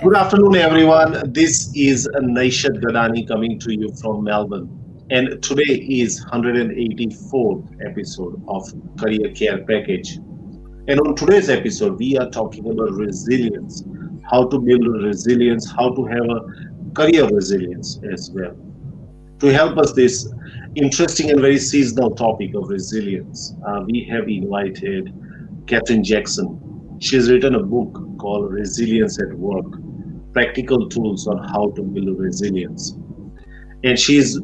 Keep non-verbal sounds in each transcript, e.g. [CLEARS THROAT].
Good afternoon, everyone. This is Naishad Gadani coming to you from Melbourne. And today is 184th episode of Career Care Package. And on today's episode, we are talking about resilience, how to build resilience, how to have a career resilience as well. To help us this interesting and very seasonal topic of resilience, uh, we have invited Kathryn Jackson. She has written a book called Resilience at Work Practical Tools on How to Build Resilience. And she's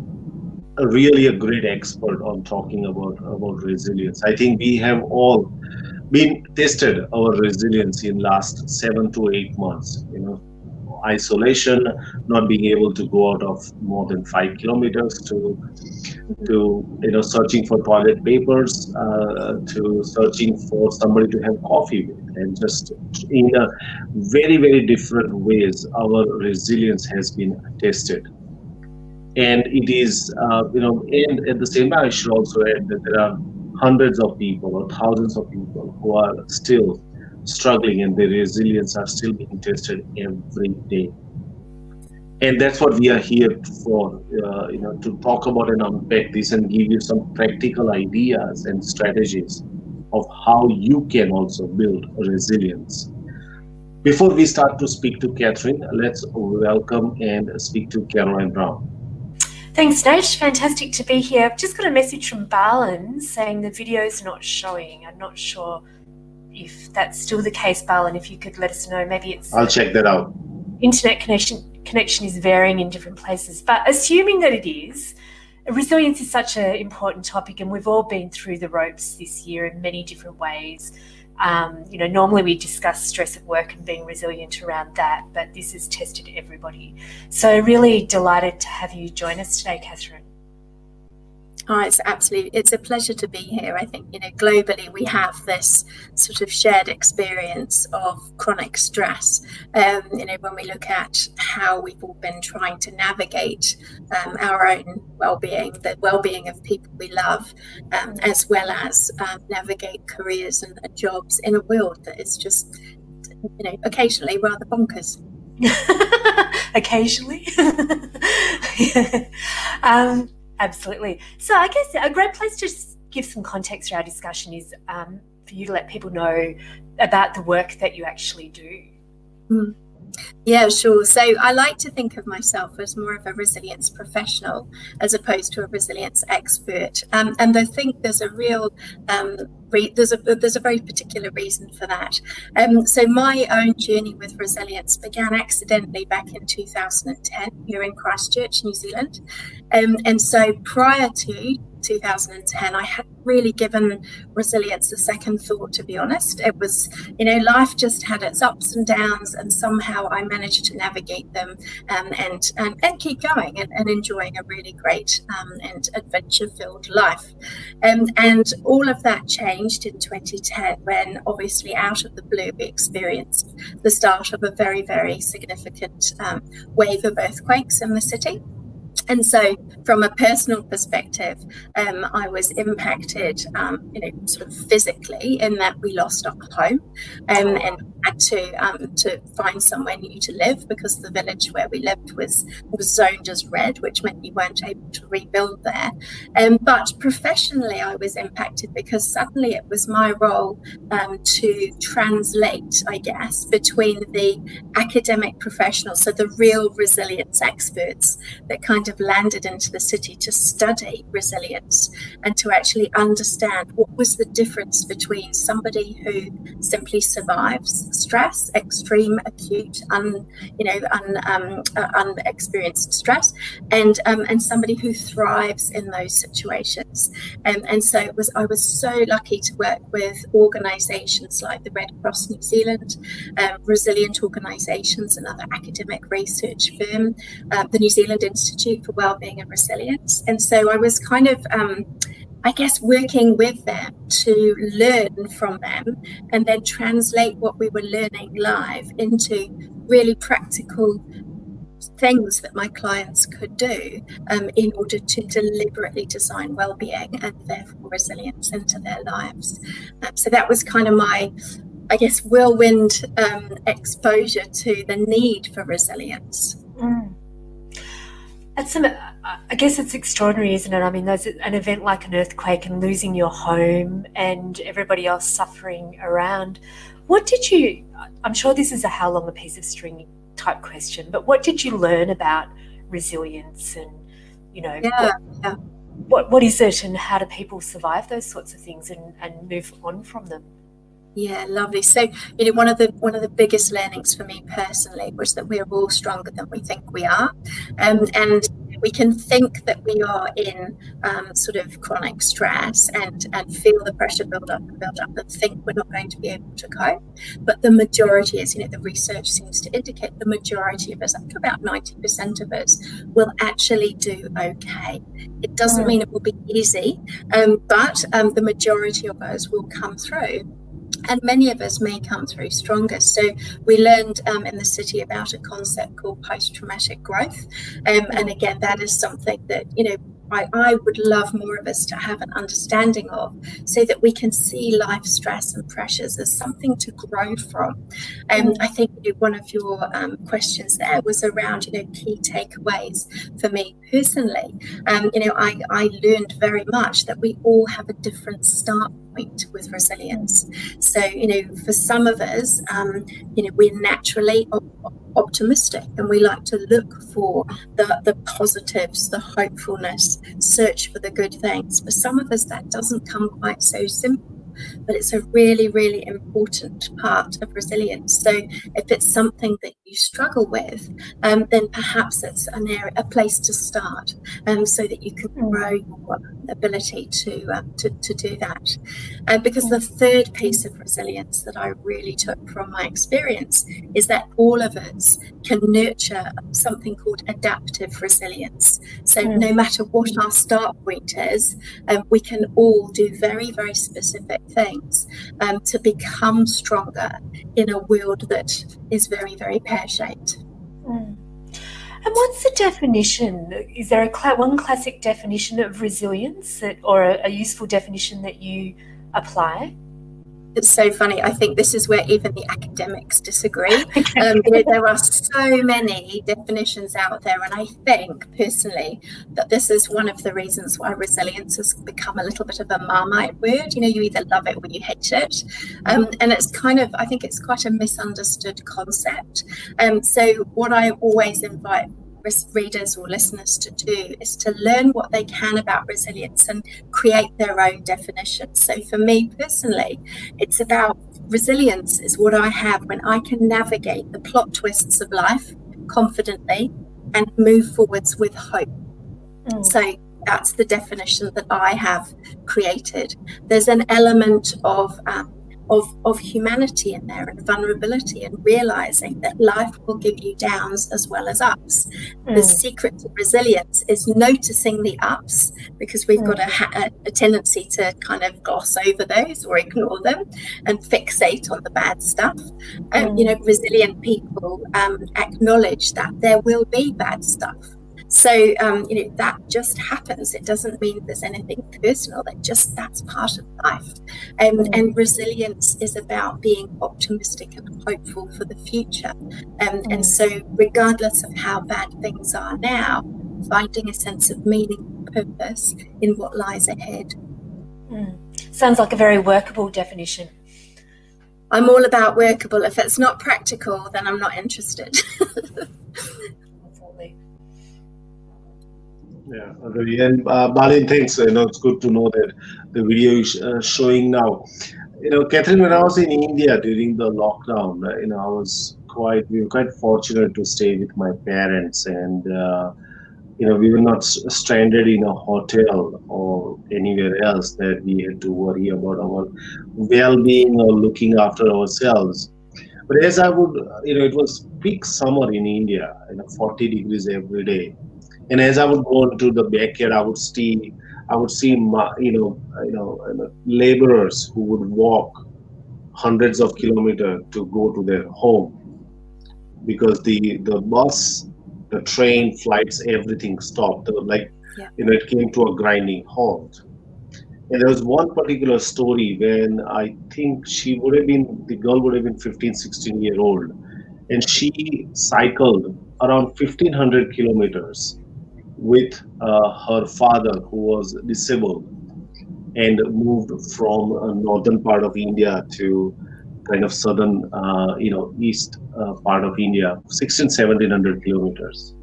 really a great expert on talking about, about resilience. I think we have all been tested our resilience in last seven to eight months. You know, isolation, not being able to go out of more than five kilometers to to you know searching for toilet papers uh, to searching for somebody to have coffee with. And just in a very very different ways our resilience has been tested. And it is uh, you know and at the same time i should also add that there are hundreds of people or thousands of people who are still struggling and their resilience are still being tested every day and that's what we are here for uh, you know to talk about and unpack this and give you some practical ideas and strategies of how you can also build resilience before we start to speak to kathryn let's welcome and speak to karalyn brown Thanks, Nate. Fantastic to be here. I've just got a message from Barlin saying the video's not showing. I'm not sure if that's still the case, Barlin. If you could let us know, maybe it's i'll check that out internet connection connection is varying in different places. But assuming that it is, resilience is such an important topic, and we've all been through the ropes this year in many different ways. Um, you know, normally we discuss stress at work and being resilient around that, but this has tested everybody. So, really delighted to have you join us today, Kathryn. Oh, it's absolutely it's a pleasure to be here. I think you know globally we have this sort of shared experience of chronic stress. Um, you know when we look at how we've all been trying to navigate um, our own well-being, the well-being of people we love, um, as well as um, navigate careers and, and jobs in a world that is just you know occasionally rather bonkers. [LAUGHS] Occasionally. [LAUGHS] yeah. Absolutely. So I guess a great place to give some context to our discussion is um, for you to let people know about the work that you actually do. Mm. Yeah, sure. So I like to think of myself as more of a resilience professional as opposed to a resilience expert. Um, and I think there's a real um, re- there's a there's a very particular reason for that. Um, so my own journey with resilience began accidentally back in 2010 here in Christchurch, New Zealand. Um, and so prior to 2010, I had really given resilience a second thought, to be honest. It was, you know, life just had its ups and downs, and somehow I managed to navigate them um, and, and, and keep going and, and enjoying a really great um, and adventure filled life. Um, and all of that changed in 2010 when, obviously, out of the blue, we experienced the start of a very, very significant um, wave of earthquakes in the city. And so, from a personal perspective, um, I was impacted, um, you know, sort of physically in that we lost our home um, and had to um, to find somewhere new to live because the village where we lived was was zoned as red, which meant we weren't able to rebuild there. Um, but professionally, I was impacted because suddenly it was my role um, to translate, I guess, between the academic professionals, so the real resilience experts that kind of of landed into the city to study resilience and to actually understand what was the difference between somebody who simply survives stress, extreme, acute, un, you know, un, um, uh, unexperienced stress, and um, and somebody who thrives in those situations. Um, and so it was I was so lucky to work with organisations like the Red Cross New Zealand, um, resilient organisations, and other academic research firm, uh, the New Zealand Institute for Wellbeing and Resilience. And so I was kind of um, I guess working with them to learn from them and then translate what we were learning live into really practical things that my clients could do um, in order to deliberately design well-being and therefore resilience into their lives. Um, so that was kind of my, I guess, whirlwind um, exposure to the need for resilience. Mm. That's some, I guess it's extraordinary, isn't it? I mean, there's an event like an earthquake and losing your home and everybody else suffering around. What did you? I'm sure this is a how long a piece of string type question, but what did you learn about resilience and, you know, yeah, what, yeah. what, what is it and how do people survive those sorts of things and, and move on from them? Yeah, lovely. So, you know, one of the one of the biggest learnings for me personally was that we're all stronger than we think we are, um, and we can think that we are in um, sort of chronic stress and, and feel the pressure build up and build up and think we're not going to be able to cope. But the majority is, you know, the research seems to indicate the majority of us, up to about 90% of us, will actually do okay. It doesn't mean it will be easy, um, but um, the majority of us will come through and many of us may come through stronger. So we learned um, in the city about a concept called post-traumatic growth, um, and again, that is something that you know I, I, would love more of us to have an understanding of so that we can see life stress and pressures as something to grow from. Um, mm. I think one of your um, questions there was around, you know, key takeaways for me personally. Um, you know, I, I learned very much that we all have a different start point with resilience. So, you know, for some of us, um, you know, we're naturally op- optimistic and we like to look for the, the positives, the hopefulness, search for the good things. For some of us, that doesn't come quite so simple but it's a really, really important part of resilience. So if it's something that you struggle with, um, then perhaps it's an area, a place to start, um, so that you can hmm. grow your ability to um, to, to do that. Uh, because the third piece of resilience that I really took from my experience is that all of us can nurture something called adaptive resilience. So mm. no matter what our start point is, um, we can all do very, very specific things um, to become stronger in a world that is very, very pear shaped. Mm. And what's the definition? Is there a cl- one classic definition of resilience that, or a, a useful definition that you apply? It's so funny. I think this is where even the academics disagree. [LAUGHS] Um, there are so many definitions out there, and I think personally that this is one of the reasons why resilience has become a little bit of a marmite word. You know, you either love it or you hate it, um, and it's kind of I think it's quite a misunderstood concept. Um, so what I always invite readers or listeners to do is to learn what they can about resilience and create their own definition. So for me personally, it's about resilience is what I have when I can navigate the plot twists of life confidently and move forwards with hope. Mm. So that's the definition that I have created. There's an element of um, of, of humanity in there and vulnerability and realizing that life will give you downs as well as ups. Mm. The secret to resilience is noticing the ups because we've mm. got a, ha- a, tendency to kind of gloss over those or ignore them and fixate on the bad stuff. And, mm. you know, resilient people um, acknowledge that there will be bad stuff so, um, you know, that just happens. It doesn't mean there's anything personal. That just that's part of life. Um, mm. And resilience is about being optimistic and hopeful for the future. Um, mm. And so, regardless of how bad things are now, finding a sense of meaning and purpose in what lies ahead. Mm. Sounds like a very workable definition. I'm all about workable. If it's not practical, then I'm not interested. [LAUGHS] Yeah, and uh, Balin, thanks. You know, it's good to know that the video is uh, showing now. You know, Kathryn, when I was in India during the lockdown, uh, you know, I was quite we were quite fortunate to stay with my parents, and uh, you know, we were not stranded in a hotel or anywhere else that we had to worry about our well-being or looking after ourselves. But as I would, you know, it was peak summer in India, you know, 40 degrees every day and as I would go into the backyard, I would see, I would see, my, you know, you know, laborers who would walk hundreds of kilometers to go to their home because the the bus, the train, flights, everything stopped. Like, yeah. you know, it came to a grinding halt. And there was one particular story when I think she would have been, the girl would have been 15, 16 year old, and she cycled around 1500 kilometers with uh, her father who was disabled and moved from a northern part of India to kind of southern, uh, you know, east uh, part of India, 16, 1700 kilometers.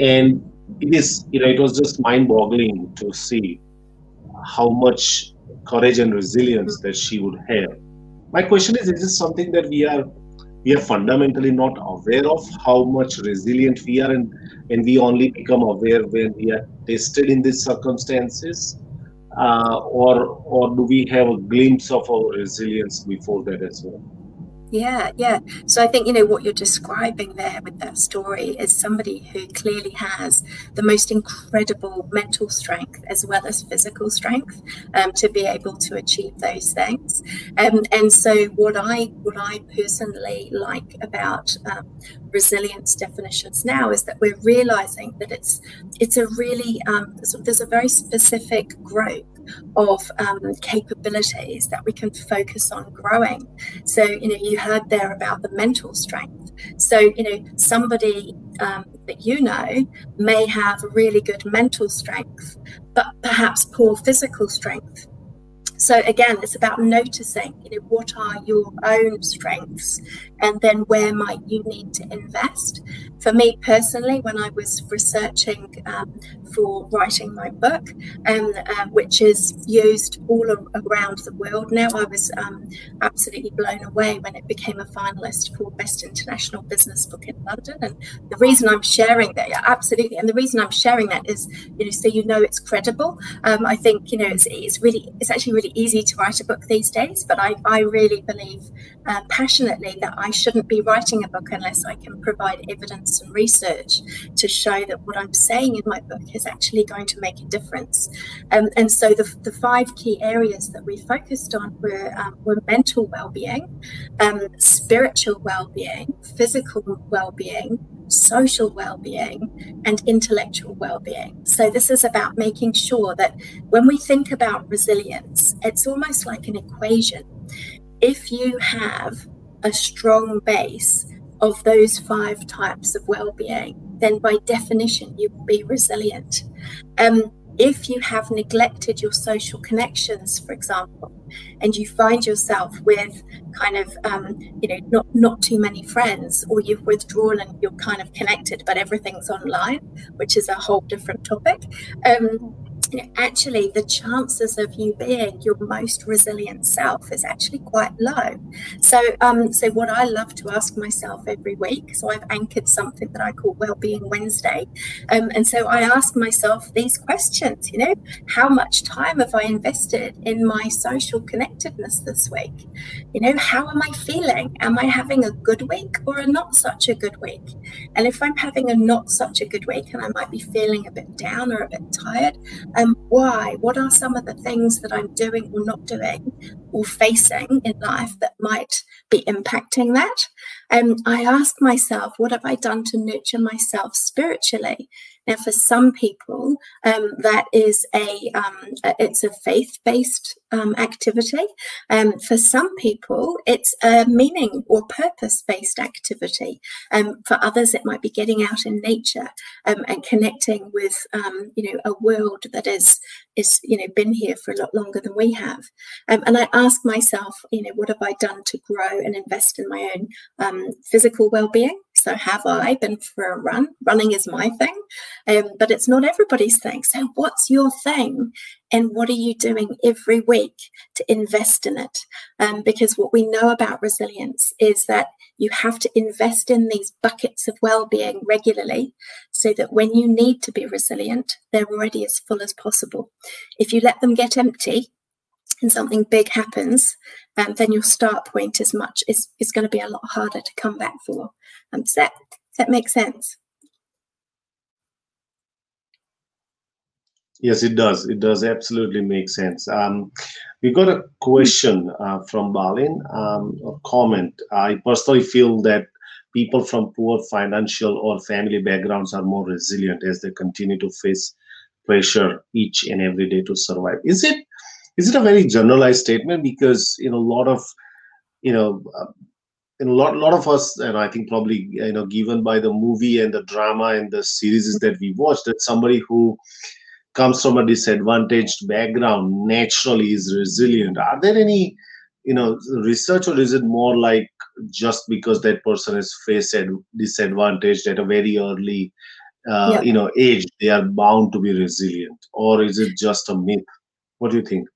And it is, you know, it was just mind boggling to see how much courage and resilience that she would have. My question is, is this something that we are we are fundamentally not aware of how much resilient we are and, and we only become aware when we are tested in these circumstances uh, or or do we have a glimpse of our resilience before that as well yeah, yeah. So I think, you know, what you're describing there with that story is somebody who clearly has the most incredible mental strength as well as physical strength um, to be able to achieve those things. Um, and so what I what I personally like about um, resilience definitions now is that we're realizing that it's it's a really um, there's a very specific group of um, capabilities that we can focus on growing. So, you know, you heard there about the mental strength. So, you know, somebody um, that you know may have really good mental strength, but perhaps poor physical strength. So again, it's about noticing, you know, what are your own strengths and then where might you need to invest. For me personally, when I was researching um, for writing my book, um, uh, which is used all around the world now, I was um, absolutely blown away when it became a finalist for Best International Business Book in London. And the reason I'm sharing that, yeah, absolutely, and the reason I'm sharing that is, you know, so you know it's credible. Um, I think you know it's, it's really, it's actually really easy to write a book these days, but I, I really believe uh, passionately that I shouldn't be writing a book unless I can provide evidence and research to show that what I'm saying in my book is actually going to make a difference. Um, and so the, the five key areas that we focused on were, um, were mental well-being, um, spiritual well-being, physical well-being, social well-being and intellectual well-being so this is about making sure that when we think about resilience it's almost like an equation if you have a strong base of those five types of well-being then by definition you will be resilient um, if you have neglected your social connections, for example, and you find yourself with kind of, um, you know, not, not too many friends, or you've withdrawn and you're kind of connected, but everything's online, which is a whole different topic. Um, actually the chances of you being your most resilient self is actually quite low. So, um, so what I love to ask myself every week, so I've anchored something that I call Wellbeing Wednesday, um, and so I ask myself these questions. You know, how much time have I invested in my social connectedness this week? You know, how am I feeling? Am I having a good week or a not such a good week? And if I'm having a not such a good week, and I might be feeling a bit down or a bit tired, um, why? What are some of the things that I'm doing or not doing or facing in life that might be impacting that? Um, I ask myself, what have I done to nurture myself spiritually? Now, for some people, um, that is a um, it's a faith based um, activity. Um, for some people, it's a meaning or purpose based activity. Um, for others, it might be getting out in nature um, and connecting with you know a world that is is you know been here for a lot longer than we have. and I ask myself, you know, what have I done to grow and invest in my own physical well being? So have I been for a run? Running is my thing, um, but it's not everybody's thing. So what's your thing? And what are you doing every week to invest in it? Um, because what we know about resilience is that you have to invest in these buckets of well-being regularly so that when you need to be resilient, they're already as full as possible. If you let them get empty, and something big happens, um, then your start point is much is, is going to be a lot harder to come back for. Um, does that that make sense? Yes, it does. It does absolutely make sense. Um, we got a question uh, from Balin, um, a comment. I personally feel that people from poor financial or family backgrounds are more resilient as they continue to face pressure each and every day to survive. Is it is it a very generalized statement? Because you know a lot of you know. Uh, in a lot, lot of us, and I think probably you know, given by the movie and the drama and the series that we watched, that somebody who comes from a disadvantaged background naturally is resilient. Are there any, you know, research, or is it more like just because that person is faced disadvantaged at a very early, uh, yeah. you know, age, they are bound to be resilient, or is it just a myth? What do you think?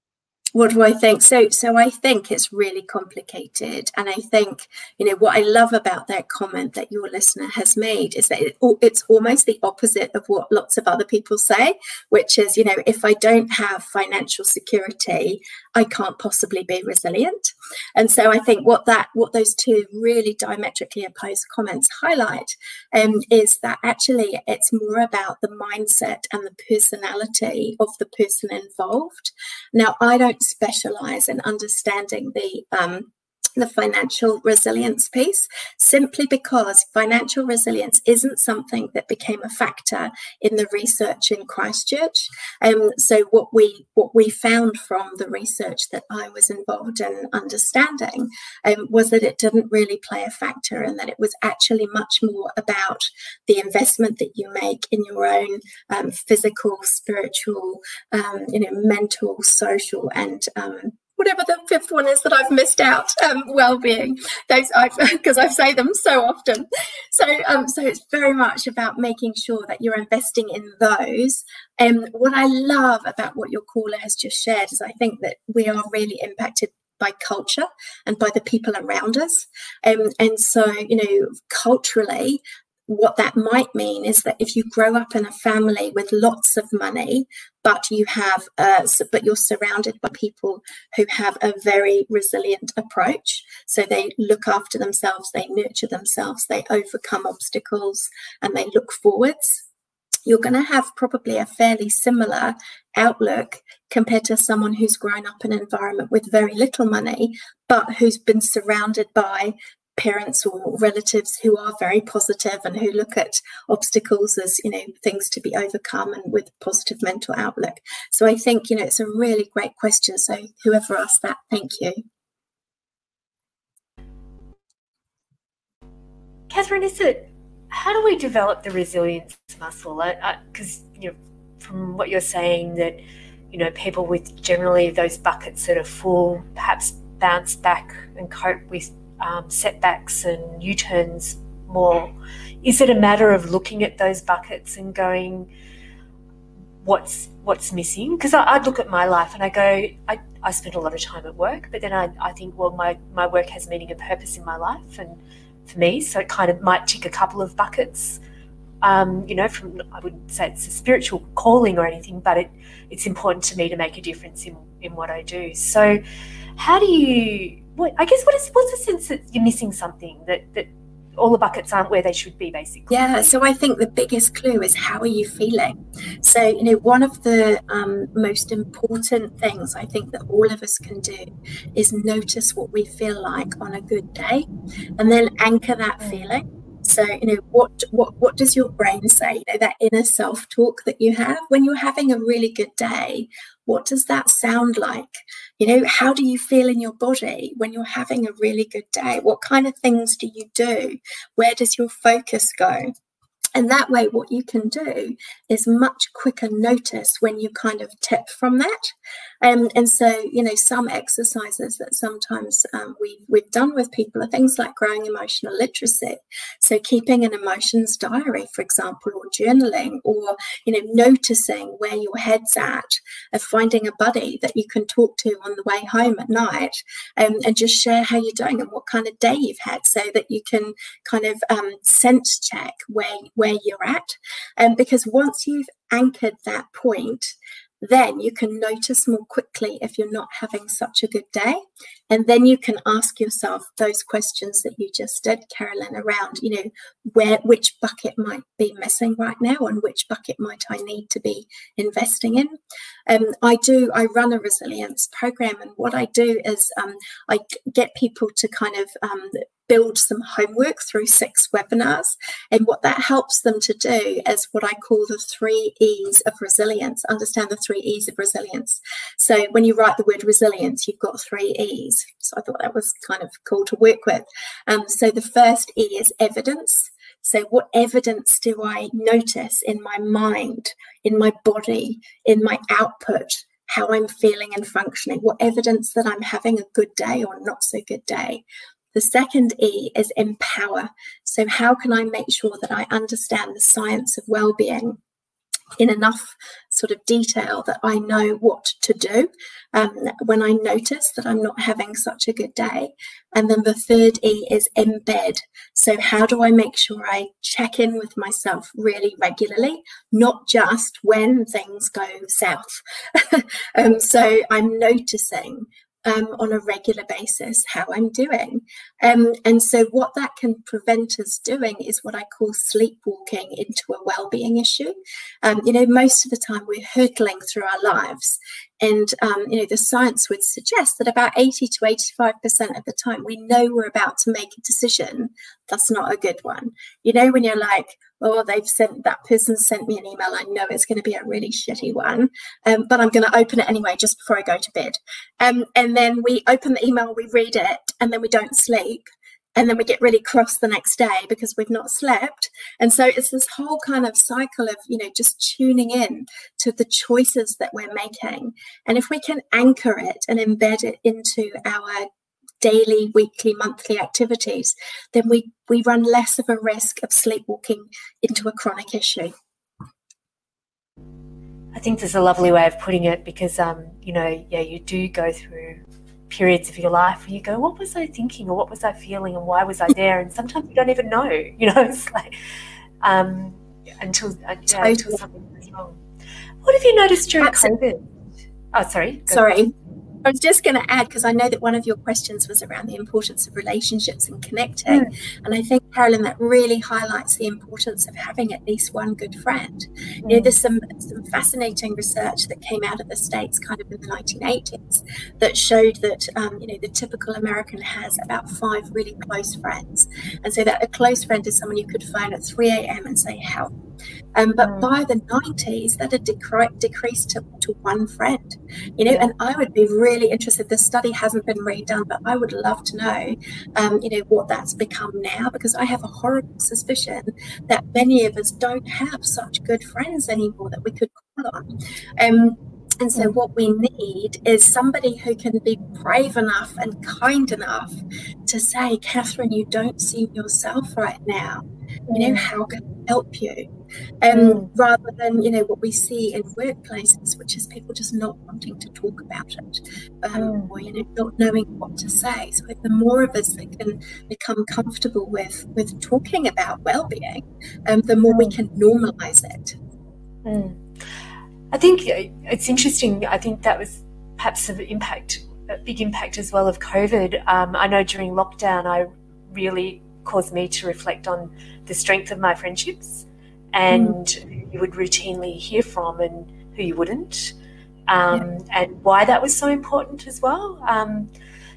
What do I think? So, so I think it's really complicated, and I think you know what I love about that comment that your listener has made is that it, it's almost the opposite of what lots of other people say, which is you know if I don't have financial security, I can't possibly be resilient. And so I think what that what those two really diametrically opposed comments highlight um, is that actually it's more about the mindset and the personality of the person involved. Now I don't specialize in understanding the um, the financial resilience piece simply because financial resilience isn't something that became a factor in the research in Christchurch. Um, so what we what we found from the research that I was involved in understanding um, was that it didn't really play a factor and that it was actually much more about the investment that you make in your own um, physical, spiritual, um, you know, mental, social, and um, whatever the fifth one is that I've missed out, um, well-being. Those I've because [LAUGHS] I say them so often. So um, so it's very much about making sure that you're investing in those. And um, what I love about what your caller has just shared is I think that we are really impacted by culture and by the people around us. Um, and so, you know, culturally, what that might mean is that if you grow up in a family with lots of money but you have uh, but you're surrounded by people who have a very resilient approach so they look after themselves they nurture themselves they overcome obstacles and they look forwards you're going to have probably a fairly similar outlook compared to someone who's grown up in an environment with very little money but who's been surrounded by parents or relatives who are very positive and who look at obstacles as you know things to be overcome and with positive mental outlook. So i think you know it's a really great question. So whoever asked that thank you. Kathryn is it how do we develop the resilience muscle? Because you know from what you're saying that you know people with generally those buckets that are full perhaps bounce back and cope with um, setbacks and U turns more? Is it a matter of looking at those buckets and going, what's what's missing? Because I'd look at my life and I go, I, I spend a lot of time at work, but then I, I think, well, my, my work has meaning and purpose in my life and for me, so it kind of might tick a couple of buckets. Um, you know, from I wouldn't say it's a spiritual calling or anything, but it it's important to me to make a difference in in what I do. So, how do you what I guess what is what's the sense that you're missing something that that all the buckets aren't where they should be basically? Yeah so i think the biggest clue is how are you feeling? So you know one of the um, most important things i think that all of us can do is notice what we feel like on a good day and then anchor that feeling so, you know, what what what does your brain say? You know, that inner self-talk that you have when you're having a really good day, what does that sound like? You know, how do you feel in your body when you're having a really good day? What kind of things do you do? Where does your focus go? And that way, what you can do is much quicker notice when you kind of tip from that. Um, and so, you know, some exercises that sometimes um, we, we've done with people are things like growing emotional literacy. So, keeping an emotions diary, for example, or journaling, or, you know, noticing where your head's at, of finding a buddy that you can talk to on the way home at night um, and just share how you're doing and what kind of day you've had so that you can kind of um, sense check where where you're at. And um, because once you've anchored that point, then you can notice more quickly if you're not having such a good day. And then you can ask yourself those questions that you just did, Karalyn, around, you know, where which bucket might be missing right now and which bucket might I need to be investing in. Um, I do, I run a resilience program, and what I do is um, I get people to kind of um, build some homework through six webinars. And what that helps them to do is what I call the three E's of resilience. Understand the three E's of resilience. So when you write the word resilience, you've got three E's. So I thought that was kind of cool to work with. Um, so the first E is evidence. So, what evidence do I notice in my mind, in my body, in my output, how I'm feeling and functioning? What evidence that I'm having a good day or not so good day? The second E is empower. So, how can I make sure that I understand the science of well-being in enough sort of detail that I know what to do um, when I notice that I'm not having such a good day. And then the third E is embed. So, how do I make sure I check in with myself really regularly, not just when things go south? [LAUGHS] um, so, I'm noticing um, on a regular basis how I'm doing. Um, and so, what that can prevent us doing is what I call sleepwalking into a well-being issue. Um, you know, most of the time we're hurtling through our lives, and um, you know, the science would suggest that about 80 to 85 percent of the time we know we're about to make a decision that's not a good one. You know, when you're like, oh, they've sent that person sent me an email. I know it's going to be a really shitty one, um, but I'm going to open it anyway just before I go to bed. Um, and then we open the email, we read it, and then we don't sleep. And then we get really cross the next day because we've not slept. And so it's this whole kind of cycle of, you know, just tuning in to the choices that we're making. And if we can anchor it and embed it into our daily, weekly, monthly activities, then we, we run less of a risk of sleepwalking into a chronic issue. I think there's a lovely way of putting it because, um, you know, yeah, you do go through periods of your life where you go, what was I thinking or what was I feeling and why was I there? And sometimes you don't even know, [LAUGHS] you know, it's like um, until, uh, yeah, until something goes wrong. What have you noticed during COVID? Oh, sorry. Sorry. I was just going to add because I know that one of your questions was around the importance of relationships and connecting, mm. and I think Karalyn that really highlights the importance of having at least one good friend. Mm. You know, hmm. there's some some fascinating research that came out of the states, kind of in the 1980s, that showed that um, you know the typical American has about five really close friends, and so that a close friend is someone you could phone at 3 a.m. and say help um, but mm. by the 90s, that had decre- decreased to, to one friend, you know, and I would be really interested. This study hasn't been redone, but I would love to know, um, you know, what that's become now, because I have a horrible suspicion that many of us don't have such good friends anymore that we could call on. Um, and so, mm. what we need is somebody who can be brave enough and kind enough to say, Kathryn, you don't see yourself right now. You know, mm. how can I help you? um, mm. rather than you know what we see in workplaces, which is people just not wanting to talk about it, um, mm. or you know not knowing what to say. So the more of us that can become comfortable with with talking about well-being, um, the more mm. we can normalize it. I think uh, it's interesting. I think that was perhaps an impact, a big impact as well of COVID. Um, I know during lockdown, I really caused me to reflect on the strength of my friendships and mm. who you would routinely hear from and who you wouldn't, um, yeah. and why that was so important as well. Um,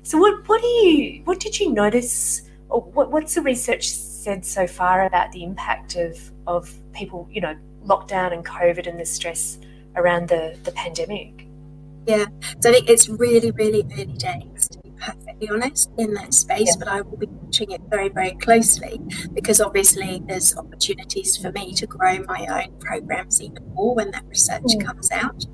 so, what what do you what did you notice? Or what, what's the research said so far about the impact of of people, you know, lockdown and COVID and the stress around the the pandemic? Yeah, so I think it's really, really early days, to be perfectly honest, in that space, yeah. but I will be watching it very, very closely because obviously there's opportunities for me to grow my own programs even more when that research mm. comes out.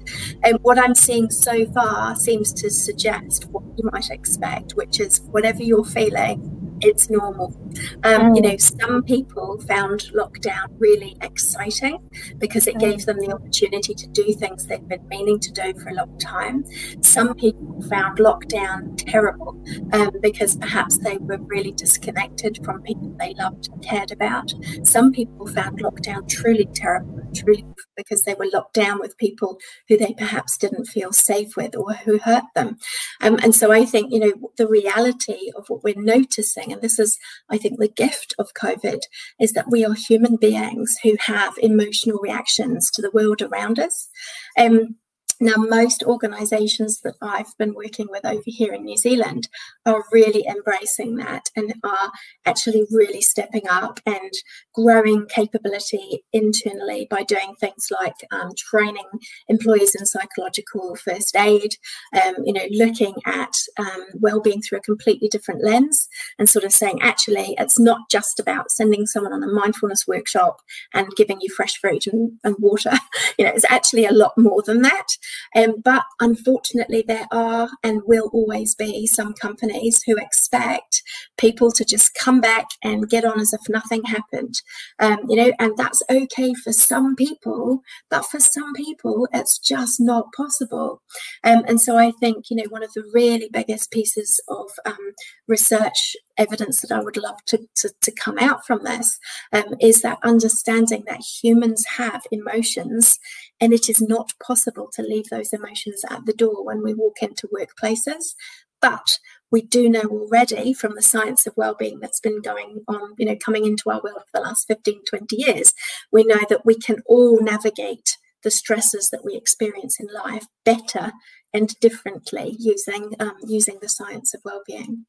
And what I'm seeing so far seems to suggest what you might expect, which is whatever you're feeling, it's normal. Um, You mm. know, some people found lockdown really exciting because it mm. gave them the opportunity to do things they've been meaning to do for a long time. Some people found lockdown terrible um, because perhaps they were really disconnected from people they loved and cared about. Some people found lockdown truly terrible, truly because they were locked down with people who they perhaps didn't feel safe with or who hurt them. Um, and so I think, you know, the reality of what we're noticing and this is, I think, the gift of COVID, is that we are human beings who have emotional reactions to the world around us. Um, now, most organisations that I've been working with over here in New Zealand are really embracing that and are actually really stepping up and growing capability internally by doing things like um, training employees in psychological first aid, um, you know, looking at um, well-being through a completely different lens and sort of saying, actually, it's not just about sending someone on a mindfulness workshop and giving you fresh fruit and, and water. [LAUGHS] you know, it's actually a lot more than that. Um, but unfortunately, there are and will always be some companies who expect people to just come back and get on as if nothing happened. Um, you know, and that's okay for some people, but for some people, it's just not possible. Um, and so I think, you know, one of the really biggest pieces of um, research evidence that I would love to, to, to come out from this um, is that understanding that humans have emotions and it is not possible to leave those emotions at the door when we walk into workplaces. But we do know already from the science of well-being that's been going on, you know, coming into our world for the last 15, 20 years, we know that we can all navigate the stresses that we experience in life better and differently using um, using the science of well-being.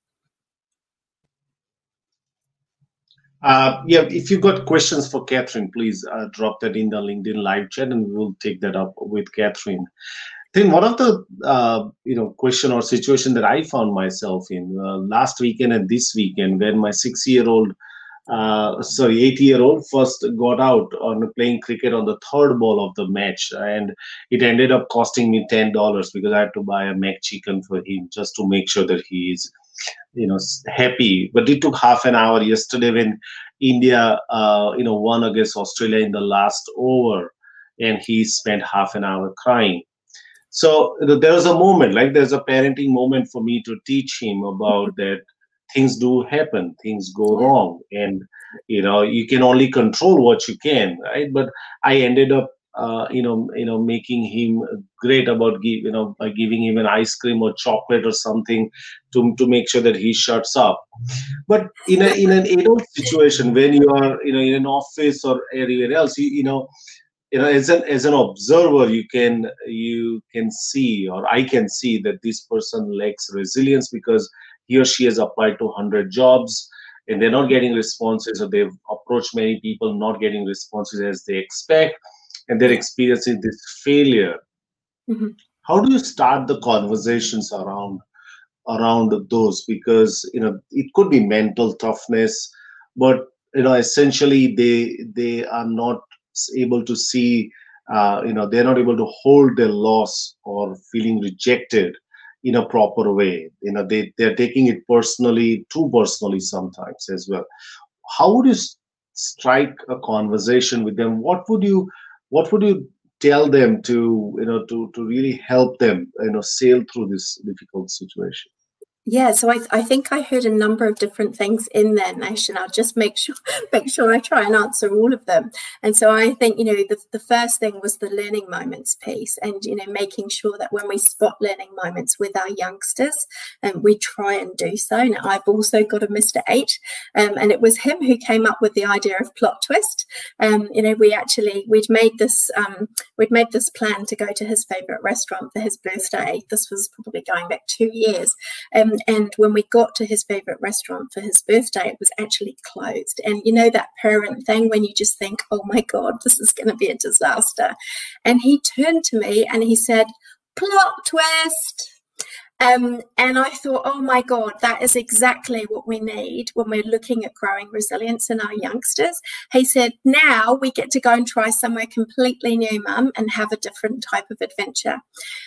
Uh, yeah, if you've got questions for Kathryn, please uh, drop that in the LinkedIn live chat, and we'll take that up with Kathryn. I think one of the uh, you know question or situation that I found myself in uh, last weekend and this weekend, when my six-year-old, uh, sorry, eight-year-old first got out on playing cricket on the third ball of the match, and it ended up costing me ten dollars because I had to buy a McChicken for him just to make sure that he is you know happy. But it took half an hour yesterday when india uh, you know won against australia in the last over and he spent half an hour crying. So there was a moment like there's a parenting moment for me to teach him about [LAUGHS] that things do happen things go wrong and you know you can only control what you can right? But i ended up uh, you know, you know, making him great about give, you know, by giving him an ice cream or chocolate or something to to make sure that he shuts up. But in a in an adult situation, when you are, you know, in an office or anywhere else, you you know, you know, as an as an observer, you can you can see, or I can see that this person lacks resilience because he or she has applied to 100 jobs and they're not getting responses or they've approached many people not getting responses as they expect and they're experiencing this failure. Mm-hmm. how do you start the conversations around around those? Because you know it could be mental toughness but you know essentially they they are not able to see uh, you know they're not able to hold their loss or feeling rejected in a proper way. You know they they're taking it personally too personally sometimes as well. How would you strike a conversation with them? What would you what would you tell them to you know to to really help them you know sail through this difficult situation yeah, so I, I think I heard a number of different things in there, Nash, and I'll just make sure [LAUGHS] make sure I try and answer all of them. And so I think, you know, the, the first thing was the learning moments piece and, you know, making sure that when we spot learning moments with our youngsters, and um, we try and do so. Now, I've also got a Mr. Eight, um, and it was him who came up with the idea of plot twist. Um, you know, we actually, we'd made this, um, we'd made this plan to go to his favorite restaurant for his birthday. This was probably going back two years. Um, and when we got to his favorite restaurant for his birthday, it was actually closed. And you know that parent thing when you just think, oh my God, this is going to be a disaster. And he turned to me and he said, plot twist. Um, and I thought, oh my God, that is exactly what we need when we're looking at growing resilience in our youngsters. He said, now we get to go and try somewhere completely new, mum, and have a different type of adventure.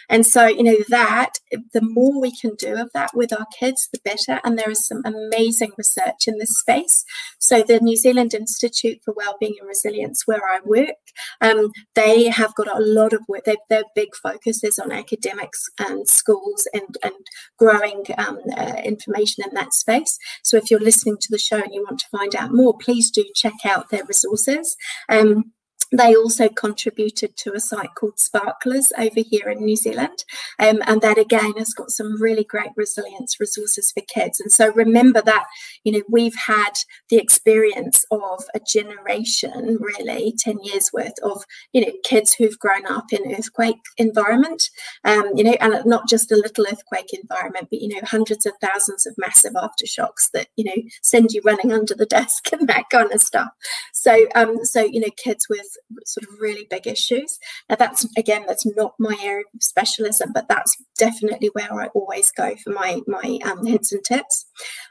And so, you know, that the more we can do of that with our kids, the better. And there is some amazing research in this space. So, the New Zealand Institute for Wellbeing and Resilience, where I work, um, they have got a lot of work. They, their big focus is on academics and schools and, and growing um, uh, information in that space. So if you're listening to the show and you want to find out more, please do check out their resources. Um, they also contributed to a site called Sparklers over here in New Zealand. Um, and that again has got some really great resilience resources for kids. And so remember that, you know, we've had the experience of a generation, really, 10 years worth of, you know, kids who've grown up in earthquake environment, um, you know, and not just a little earthquake environment, but, you know, hundreds of thousands of massive aftershocks that, you know, send you running under the [LAUGHS] desk and that kind of stuff. So, um, so, you know, kids with sort of really big issues. Now, that's again, that's not my area of specialism, but that's definitely where I always go for my my um, hints and tips.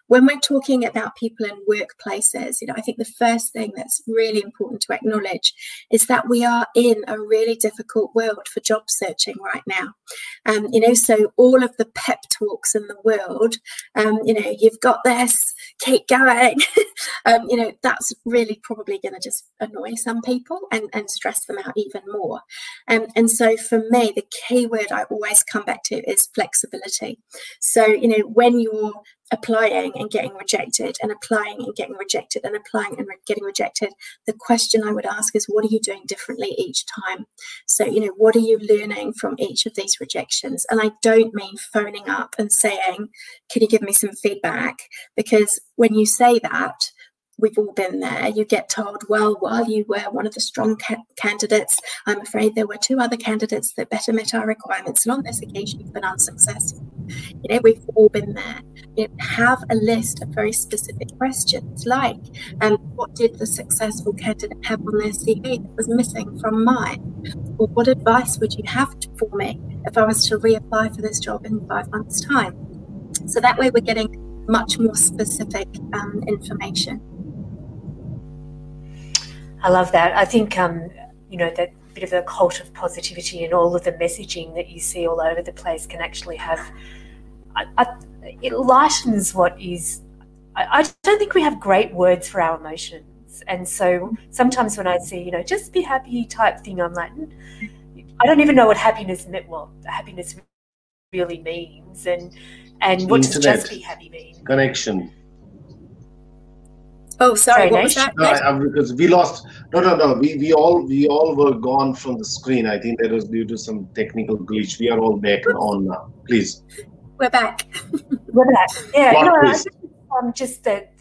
When we're talking about people in workplaces, you know, I think the first thing that's really important to acknowledge is that we are in a really difficult world for job searching right now. Um, you know, so all of the pep talks in the world, um, you know, you've got this, keep going. [LAUGHS] um, you know, that's really probably going to just annoy some people and, and stress them out even more. Um, and so for me, the key word I always come back to is flexibility. So, you know, when you're applying and getting rejected and applying and getting rejected and applying and re- getting rejected the question i would ask is what are you doing differently each time so you know what are you learning from each of these rejections and i don't mean phoning up and saying can you give me some feedback because when you say that we've all been there. You get told, well, while you were one of the strong ca- candidates, I'm afraid there were two other candidates that better met our requirements. And on this occasion, you've been unsuccessful. You know, we've all been there. You know, have a list of very specific questions like, um, what did the successful candidate have on their CV that was missing from mine? Or what advice would you have for me if I was to reapply for this job in five months' time? So that way we're getting much more specific um, information. I love that. I think, um, you know, that bit of a cult of positivity and all of the messaging that you see all over the place can actually have, I, I, it lightens what is, I, I don't think we have great words for our emotions. And so sometimes when I see, you know, just be happy type thing, I'm like, mm, I don't even know what happiness meant. Well, happiness really means, and and what Internet. does just be happy mean? Connection. Oh, sorry, sorry what was that? No, I, because we lost. No, no, no. We we all we all were gone from the screen. I think that was due to some technical glitch. We are all back and on now. Please. We're back. [LAUGHS] we're back. Yeah. no, I think, um, just that.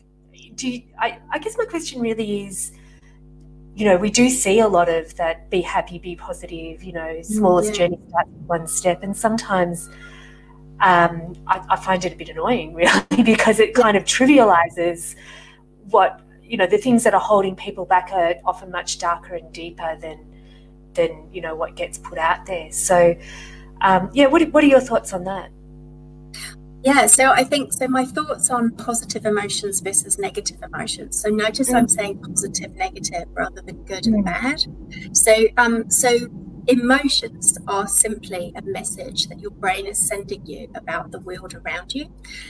Do you, I? I guess my question really is. You know, we do see a lot of that. Be happy, be positive. You know, smallest yeah. journey starts with one step, and sometimes. Um, I, I find it a bit annoying, [LAUGHS] really, because it kind of trivializes what you know the things that are holding people back are often much darker and deeper than than you know what gets put out there so um, yeah what, what are your thoughts on that yeah, so I think so. My thoughts on positive emotions versus negative emotions. So notice mm. I'm saying positive, negative rather than good mm. and bad. So, um, so Emotions are simply a message that your brain is sending you about the world around you.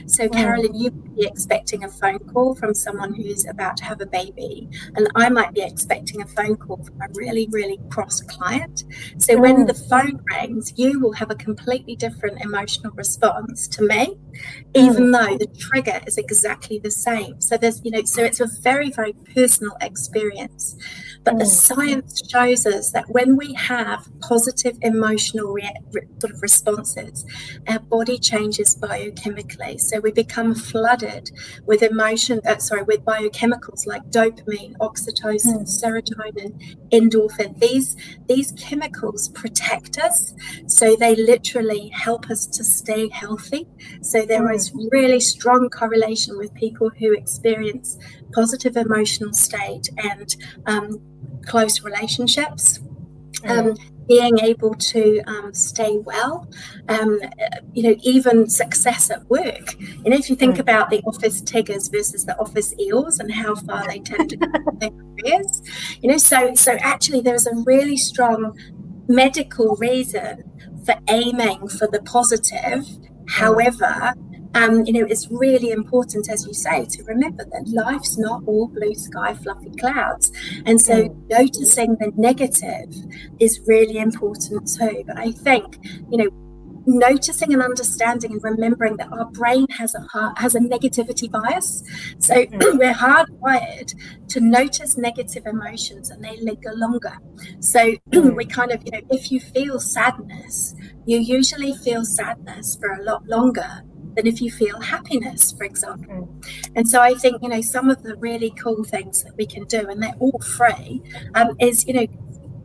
So, wow. Karalyn, you might be expecting a phone call from someone who's about to have a baby, and I might be expecting a phone call from a really, really cross client. So, mm. when the phone rings, you will have a completely different emotional response to me, even mm. though the trigger is exactly the same. So, there's, you know, so it's a very, very personal experience. But mm. the science shows us that when we have positive emotional re- re- sort of responses, our body changes biochemically. So we become flooded with emotion, uh, sorry, with biochemicals like dopamine, oxytocin, mm. serotonin, endorphin. These these chemicals protect us, so they literally help us to stay healthy. So there mm. is really strong correlation with people who experience positive emotional state and um, close relationships. Um, being able to um, stay well, um, you know, even success at work. You know, if you think mm. about the office Tiggers versus the office Eeyores and how far they tend to go in their careers, you know, so so actually there is a really strong medical reason for aiming for the positive. However, um, you know, it's really important, as you say, to remember that life's not all blue sky, fluffy clouds. And so mm. noticing the negative is really important too. But I think, you know, noticing and understanding and remembering that our brain has a has a negativity bias so mm. [CLEARS THROAT] we're hardwired to notice negative emotions and they linger longer so [CLEARS THROAT] mm. we kind of you know if you feel sadness you usually feel sadness for a lot longer than if you feel happiness, for example. And so I think, you know, some of the really cool things that we can do, and they're all free, um, is, you know,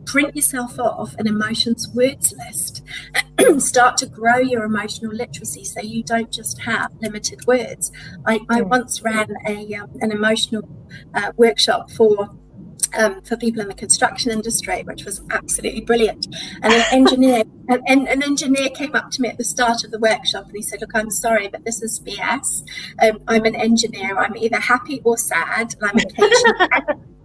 print yourself off an emotions words list. [CLEARS THROAT] Start to grow your emotional literacy so you don't just have limited words. I, I once ran a um, an emotional uh, workshop for um, for people in the construction industry, which was absolutely brilliant. And an engineer, [LAUGHS] an, an, engineer came up to me at the start of the workshop and he said, "Look, I'm sorry, but this is BS. Um, I'm an engineer. I'm either happy or sad, and I'm occasionally [LAUGHS]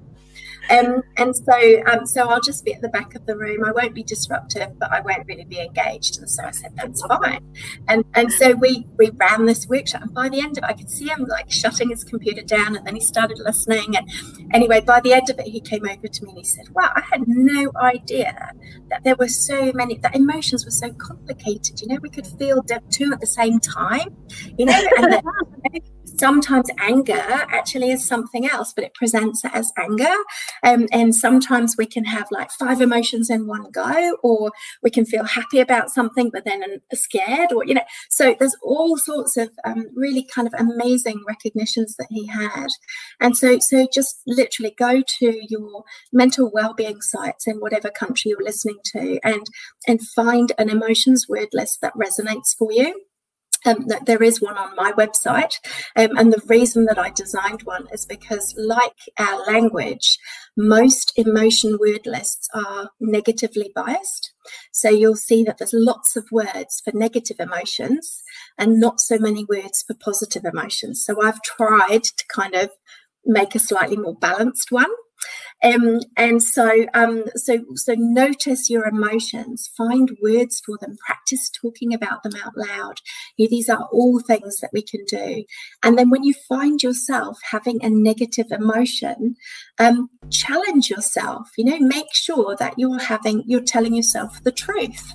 Um, and so, um, so I'll just be at the back of the room. I won't be disruptive, but I won't really be engaged. And so I said, that's fine. And and so we we ran this workshop. And by the end of it, I could see him like shutting his computer down, and then he started listening. And anyway, by the end of it, he came over to me and he said, "Wow, I had no idea that there were so many. That emotions were so complicated. You know, we could feel two at the same time. You know, and that, [LAUGHS] sometimes anger actually is something else, but it presents as anger. Um, and sometimes we can have like five emotions in one go, or we can feel happy about something, but then scared, or, you know, so there's all sorts of um, really kind of amazing recognitions that he had. And so, so just literally go to your mental well-being sites in whatever country you're listening to and, and find an emotions word list that resonates for you um, there is one on my website. Um, and the reason that I designed one is because, like our language, most emotion word lists are negatively biased. So you'll see that there's lots of words for negative emotions and not so many words for positive emotions. So I've tried to kind of make a slightly more balanced one. Um, and so, um, so, so notice your emotions, find words for them, practice talking about them out loud. You know, these are all things that we can do. And then when you find yourself having a negative emotion, um, challenge yourself. You know, make sure that you're having, you're telling yourself the truth.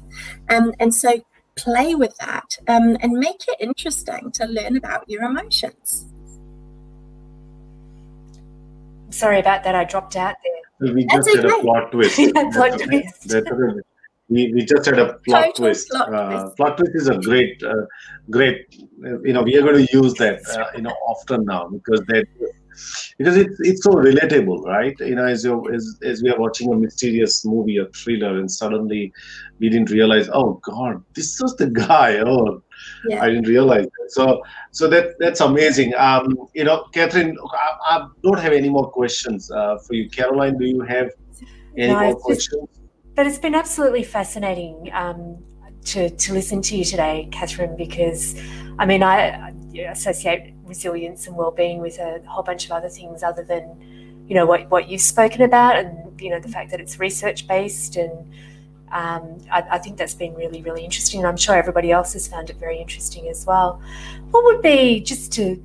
Um, and so, play with that um, and make it interesting to learn about your emotions. Sorry about that. I dropped out there. We just had a plot [LAUGHS] twist. yeah, plot twist. we, we just had a plot Total twist. Plot, uh, twist. plot twist is a great, uh, great. Uh, you know, we are going to use that. Uh, you know, often now because that because it's it's so relatable, right? You know, as you as, as we are watching a mysterious movie, a thriller, and suddenly we didn't realize, oh God, this was the guy. [LAUGHS] Oh, yeah. I didn't realize that. So, so that that's amazing. Um, you know, Kathryn, I, I don't have any more questions uh, for you. Karalyn, do you have any no, more questions? but it's been absolutely fascinating um, to to listen to you today, Kathryn, because I mean, I associate resilience and well-being with a whole bunch of other things other than you know what what you've spoken about and you know the fact that it's research based and um, I, I, think that's been really, really interesting. And I'm sure everybody else has found it very interesting as well. What would be, just to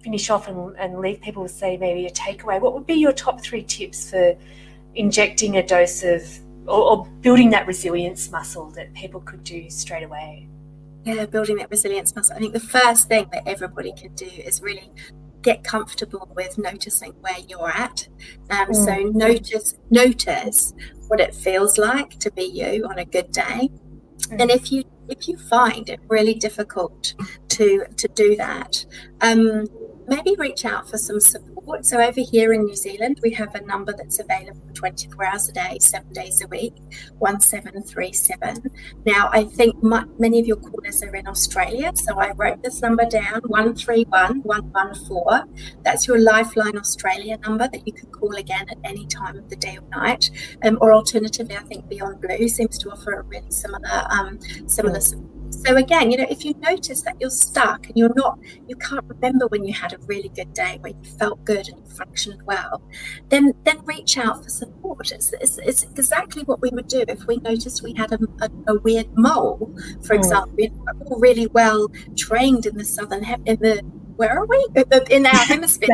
finish off and, and leave people with, say, maybe a takeaway, what would be your top three tips for injecting a dose of or, or building that resilience muscle that people could do straight away? Yeah, building that resilience muscle. I think the first thing that everybody can do is really get comfortable with noticing where you're at. Um, mm. So notice notice what it feels like to be you on a good day. Mm. And if you if you find it really difficult to to do that, um, maybe reach out for some support. So, over here in New Zealand, we have a number that's available 24 hours a day, seven days a week 1737. Now, I think many of your callers are in Australia. So, I wrote this number down 131 114. That's your Lifeline Australia number that you can call again at any time of the day or night. Um, or alternatively, I think Beyond Blue seems to offer a really similar, um, similar support so again, you know, if you notice that you're stuck and you're not, you can't remember when you had a really good day where you felt good and you functioned well, then then reach out for support. It's, it's, it's exactly what we would do if we noticed we had a, a, a weird mole, for mm. example. We're all really well trained in the southern in the where are we in our [LAUGHS] hemisphere?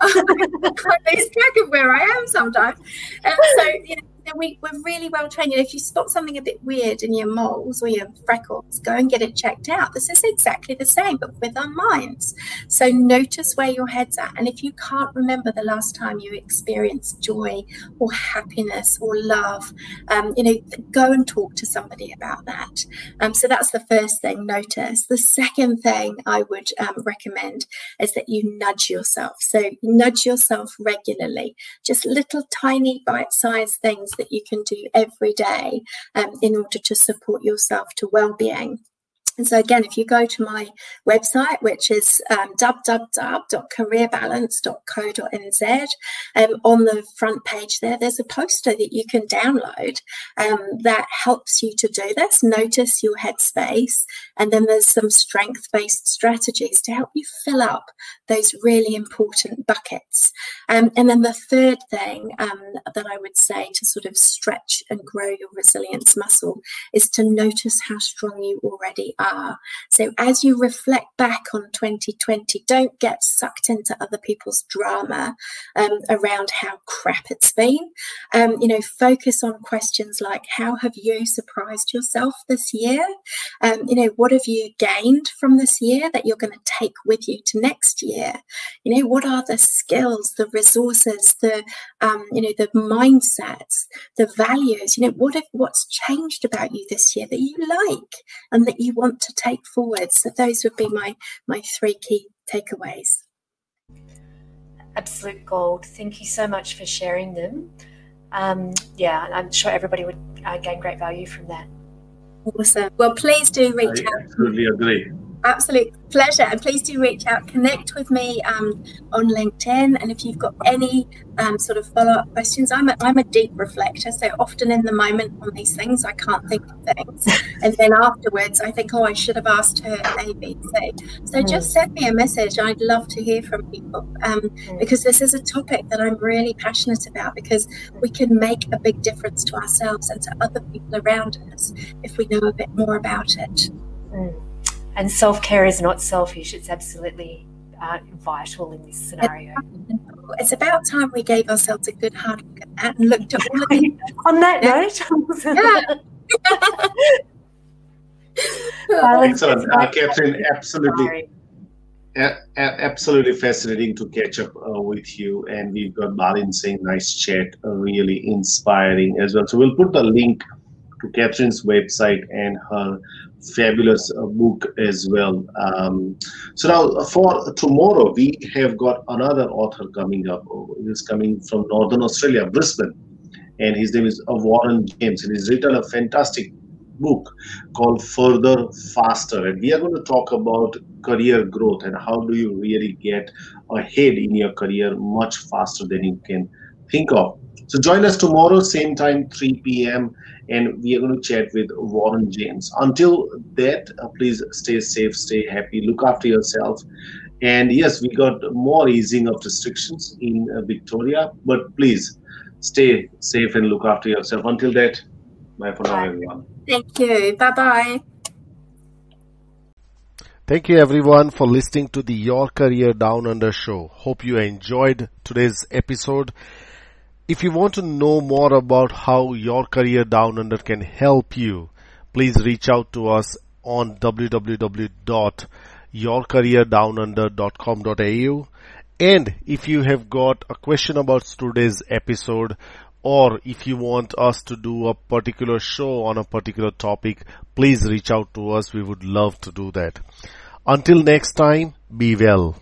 I lose [LAUGHS] track of where I am sometimes. And so, you know, we, we're really well trained. And if you spot something a bit weird in your moles or your freckles, go and get it checked out. This is exactly the same, but with our minds. So notice where your head's at. And if you can't remember the last time you experienced joy or happiness or love, um, you know, go and talk to somebody about that. Um, so that's the first thing, notice. The second thing I would um, recommend is that you nudge yourself. So nudge yourself regularly, just little tiny bite sized things that you can do every day um, in order to support yourself to well-being. And so, again, if you go to my website, which is um, www.careerbalance.co.nz, um, on the front page there, there's a poster that you can download um, that helps you to do this. Notice your headspace, and then there's some strength based strategies to help you fill up those really important buckets. Um, and then the third thing um, that I would say to sort of stretch and grow your resilience muscle is to notice how strong you already are are. So as you reflect back on 2020, don't get sucked into other people's drama um, around how crap it's been. Um, you know, focus on questions like how have you surprised yourself this year? Um, you know, what have you gained from this year that you're going to take with you to next year? You know, what are the skills, the resources, the um, you know, the mindsets, the values? You know, what have what's changed about you this year that you like and that you want want to take forward. So those would be my my three key takeaways. Absolute gold. Thank you so much for sharing them. Um, yeah, I'm sure everybody would uh, gain great value from that. Awesome. Well, please do reach I out. Absolutely agree absolute pleasure. And please do reach out, connect with me um, on LinkedIn. And if you've got any um, sort of follow up questions, I'm a, I'm a deep reflector. So often in the moment on these things, I can't think of things. [LAUGHS] And then afterwards, I think, oh, I should have asked her ABC. So hmm. just send me a message. I'd love to hear from people um, hmm. because this is a topic that I'm really passionate about because we can make a big difference to ourselves and to other people around us if we know a bit more about it. Mm. And self care is not selfish, it's absolutely uh, vital in this scenario. It's about time we gave ourselves a good hard look at that and looked at all of [LAUGHS] it. On that note, [LAUGHS] Excellent. Uh, Kathryn, absolutely. A- absolutely fascinating to catch up uh, with you. And we've got Balin saying, nice chat, uh, really inspiring as well. So we'll put the link to Kathryn's website and her fabulous uh, book as well. Um, so now for tomorrow, we have got another author coming up. He's coming from Northern Australia, Brisbane, and his name is uh, Warren James, and he's written a fantastic book called Further Faster. And we are going to talk about career growth and how do you really get ahead in your career much faster than you can think of. So join us tomorrow, same time, 3 p.m and we are going to chat with Warren James. Until that, uh, please stay safe, stay happy, look after yourself. And yes, we got more easing of restrictions in uh, Victoria, but please stay safe and look after yourself. Until that, bye for now, everyone. Thank you. Bye bye. Thank you everyone for listening to the Your Career Down Under show. Hope you enjoyed today's episode if you want to know more about how your career down under can help you, please reach out to us on www.yourcareerdownunder.com.au. And if you have got a question about today's episode, or if you want us to do a particular show on a particular topic, please reach out to us. We would love to do that. Until next time, be well.